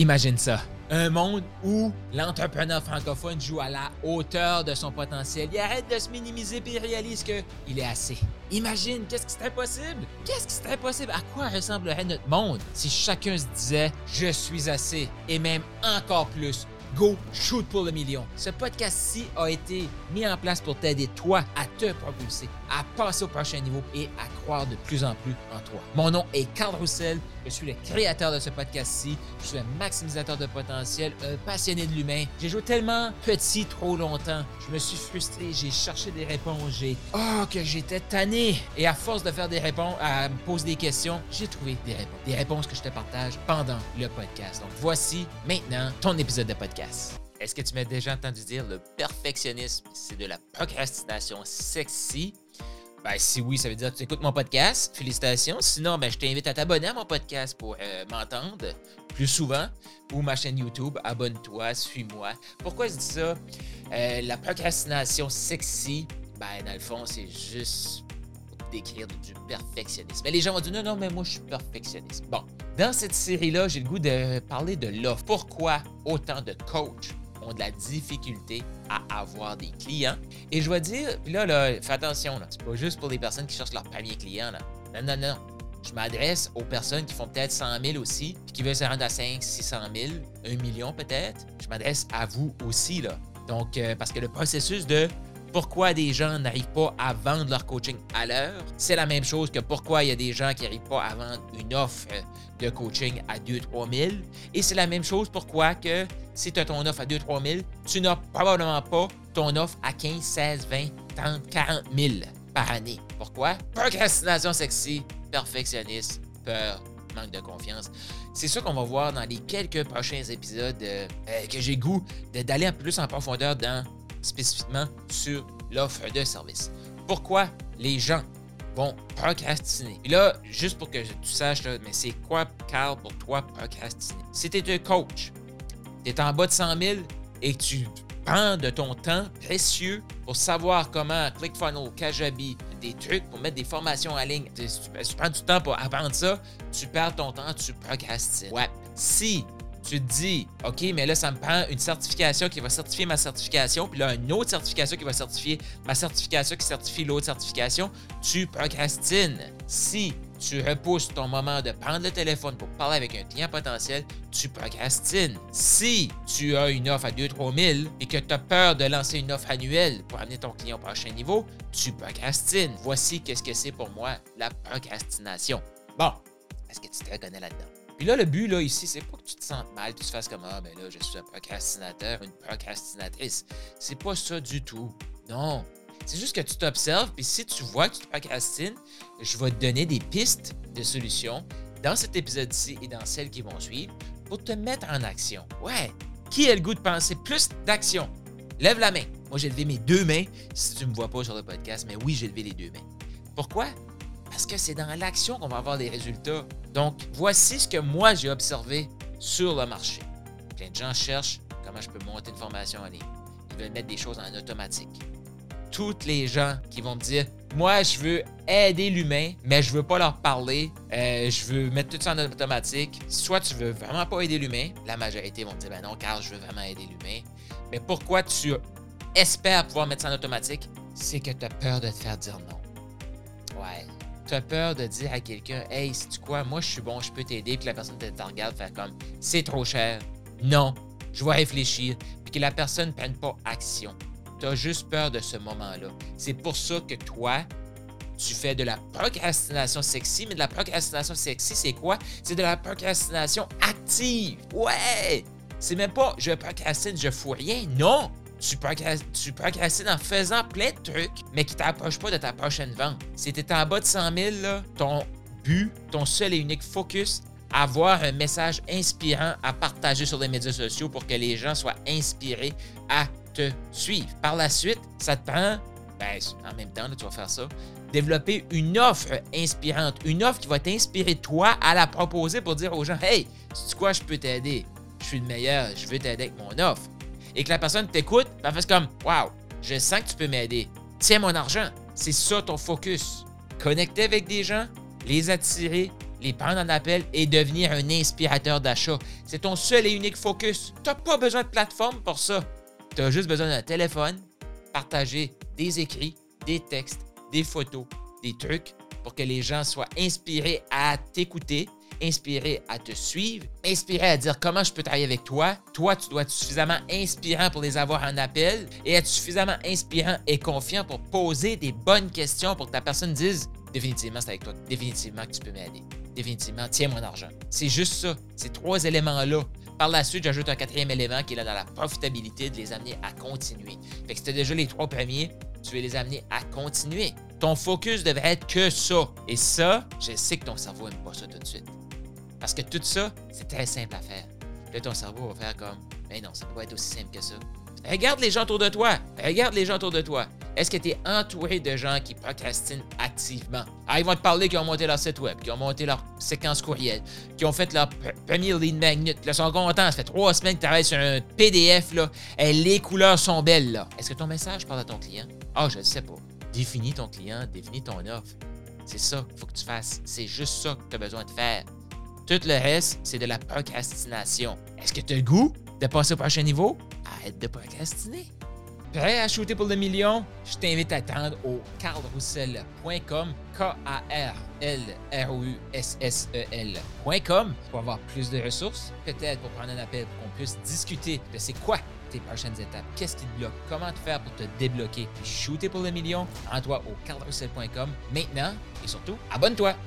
Imagine ça. Un monde où l'entrepreneur francophone joue à la hauteur de son potentiel. Il arrête de se minimiser et il réalise qu'il est assez. Imagine, qu'est-ce qui serait possible? Qu'est-ce qui serait possible? À quoi ressemblerait notre monde si chacun se disait Je suis assez et même encore plus Go Shoot pour le million. Ce podcast-ci a été mis en place pour t'aider, toi, à te propulser, à passer au prochain niveau et à croire de plus en plus en toi. Mon nom est Carl Roussel. Je suis le créateur de ce podcast-ci. Je suis un maximisateur de potentiel, un passionné de l'humain. J'ai joué tellement petit trop longtemps. Je me suis frustré. J'ai cherché des réponses. J'ai. Oh, que j'étais tanné. Et à force de faire des réponses, à me poser des questions, j'ai trouvé des réponses. Des réponses que je te partage pendant le podcast. Donc voici maintenant ton épisode de podcast. Est-ce que tu m'as déjà entendu dire le perfectionnisme, c'est de la procrastination sexy? Ben, si oui, ça veut dire que tu écoutes mon podcast. Félicitations. Sinon, ben, je t'invite à t'abonner à mon podcast pour euh, m'entendre plus souvent ou ma chaîne YouTube. Abonne-toi, suis-moi. Pourquoi je dis ça? Euh, la procrastination sexy, ben, dans le fond, c'est juste décrire du perfectionnisme. Mais les gens vont dire non, non, mais moi, je suis perfectionniste. Bon, dans cette série-là, j'ai le goût de parler de l'offre. Pourquoi autant de coachs ont de la difficulté à avoir des clients? Et je dois dire, là, là, fais attention, là, c'est pas juste pour les personnes qui cherchent leur premier client. Là. Non, non, non. Je m'adresse aux personnes qui font peut-être 100 000 aussi, puis qui veulent se rendre à 5, 600 000, 1 million peut-être. Je m'adresse à vous aussi, là. Donc, euh, parce que le processus de pourquoi des gens n'arrivent pas à vendre leur coaching à l'heure. C'est la même chose que pourquoi il y a des gens qui n'arrivent pas à vendre une offre de coaching à 2-3 000. Et c'est la même chose pourquoi que si tu as ton offre à 2-3 000, tu n'as probablement pas ton offre à 15, 16, 20, 30, 40 000 par année. Pourquoi? Procrastination sexy, perfectionniste, peur, manque de confiance. C'est ça qu'on va voir dans les quelques prochains épisodes euh, que j'ai goût d'aller un peu plus en profondeur dans spécifiquement sur l'offre de service. Pourquoi les gens vont procrastiner? Là, juste pour que tu saches, mais c'est quoi, Carl, pour toi, procrastiner? Si tu es un coach, tu es en bas de 100 000 et tu prends de ton temps précieux pour savoir comment ClickFunnels, Kajabi, des trucs pour mettre des formations en ligne. Tu, tu prends du temps pour apprendre ça, tu perds ton temps, tu procrastines. Ouais. Si tu te dis, OK, mais là, ça me prend une certification qui va certifier ma certification, puis là, une autre certification qui va certifier ma certification qui certifie l'autre certification, tu procrastines. Si tu repousses ton moment de prendre le téléphone pour parler avec un client potentiel, tu procrastines. Si tu as une offre à 2-3 000 et que tu as peur de lancer une offre annuelle pour amener ton client au prochain niveau, tu procrastines. Voici qu'est-ce que c'est pour moi la procrastination. Bon, est-ce que tu te reconnais là-dedans? Puis là, le but, là, ici, c'est pas que tu te sentes mal, que tu te fasses comme Ah, ben là, je suis un procrastinateur, une procrastinatrice. C'est pas ça du tout. Non. C'est juste que tu t'observes, puis si tu vois que tu procrastines, je vais te donner des pistes de solutions dans cet épisode-ci et dans celles qui vont suivre pour te mettre en action. Ouais. Qui a le goût de penser plus d'action? Lève la main. Moi, j'ai levé mes deux mains si tu ne me vois pas sur le podcast, mais oui, j'ai levé les deux mains. Pourquoi? Parce que c'est dans l'action qu'on va avoir des résultats. Donc, voici ce que moi j'ai observé sur le marché. Plein de gens cherchent comment je peux monter une formation en ligne. Ils veulent mettre des choses en automatique. Toutes les gens qui vont me dire Moi, je veux aider l'humain, mais je veux pas leur parler. Euh, je veux mettre tout ça en automatique. Soit tu veux vraiment pas aider l'humain, la majorité vont me dire Ben non, car je veux vraiment aider l'humain. Mais pourquoi tu espères pouvoir mettre ça en automatique? C'est que tu as peur de te faire dire non. Tu peur de dire à quelqu'un Hey, c'est quoi, moi je suis bon, je peux t'aider, puis la personne te, regarde faire comme C'est trop cher. Non, je vais réfléchir, puis que la personne ne prenne pas action. Tu as juste peur de ce moment-là. C'est pour ça que toi, tu fais de la procrastination sexy, mais de la procrastination sexy, c'est quoi? C'est de la procrastination active. Ouais! C'est même pas je procrastine, je fous rien. Non! Tu, procrastines en faisant plein de trucs, mais qui ne t'approchent pas de ta prochaine vente. Si tu en bas de 100 000, ton but, ton seul et unique focus, avoir un message inspirant à partager sur les médias sociaux pour que les gens soient inspirés à te suivre. Par la suite, ça te prend, ben, en même temps, tu vas faire ça, développer une offre inspirante, une offre qui va t'inspirer toi à la proposer pour dire aux gens, hey, c'est quoi, je peux t'aider, je suis le meilleur, je veux t'aider avec mon offre et que la personne t'écoute, elle fait comme Waouh, je sens que tu peux m'aider. Tiens mon argent. C'est ça ton focus. Connecter avec des gens, les attirer, les prendre en appel et devenir un inspirateur d'achat. C'est ton seul et unique focus. Tu n'as pas besoin de plateforme pour ça. Tu as juste besoin d'un téléphone, partager des écrits, des textes, des photos, des trucs pour que les gens soient inspirés à t'écouter, inspirés à te suivre, inspirés à dire comment je peux travailler avec toi. Toi, tu dois être suffisamment inspirant pour les avoir en appel et être suffisamment inspirant et confiant pour poser des bonnes questions pour que ta personne dise définitivement c'est avec toi, définitivement que tu peux m'aider, définitivement tiens mon argent. C'est juste ça, ces trois éléments-là. Par la suite, j'ajoute un quatrième élément qui est là dans la profitabilité de les amener à continuer. Fait que c'était déjà les trois premiers, tu veux les amener à continuer. Ton focus devrait être que ça. Et ça, je sais que ton cerveau n'aime pas ça tout de suite. Parce que tout ça, c'est très simple à faire. Là, ton cerveau va faire comme, mais non, ça peut pas être aussi simple que ça. Regarde les gens autour de toi. Regarde les gens autour de toi. Est-ce que tu es entouré de gens qui procrastinent activement? Ah, ils vont te parler qui ont monté leur site web, qui ont monté leur séquence courriel, qui ont fait leur premier lead magnet. Ils sont contents. Ça fait trois semaines que tu travailles sur un PDF. Là. Et les couleurs sont belles. là. Est-ce que ton message parle à ton client? Ah, je ne sais pas. Définis ton client, définis ton offre. C'est ça qu'il faut que tu fasses. C'est juste ça que tu as besoin de faire. Tout le reste, c'est de la procrastination. Est-ce que tu as le goût de passer au prochain niveau? Arrête de procrastiner. Prêt à shooter pour le million? Je t'invite à t'attendre au carlroussel.com, K-A-R-L-R-O-U-S-S-E-L.com pour avoir plus de ressources, peut-être pour prendre un appel pour qu'on puisse discuter de c'est quoi tes prochaines étapes, qu'est-ce qui te bloque, comment te faire pour te débloquer, puis shooter pour le million, rends-toi au carlroussel.com maintenant et surtout, abonne-toi!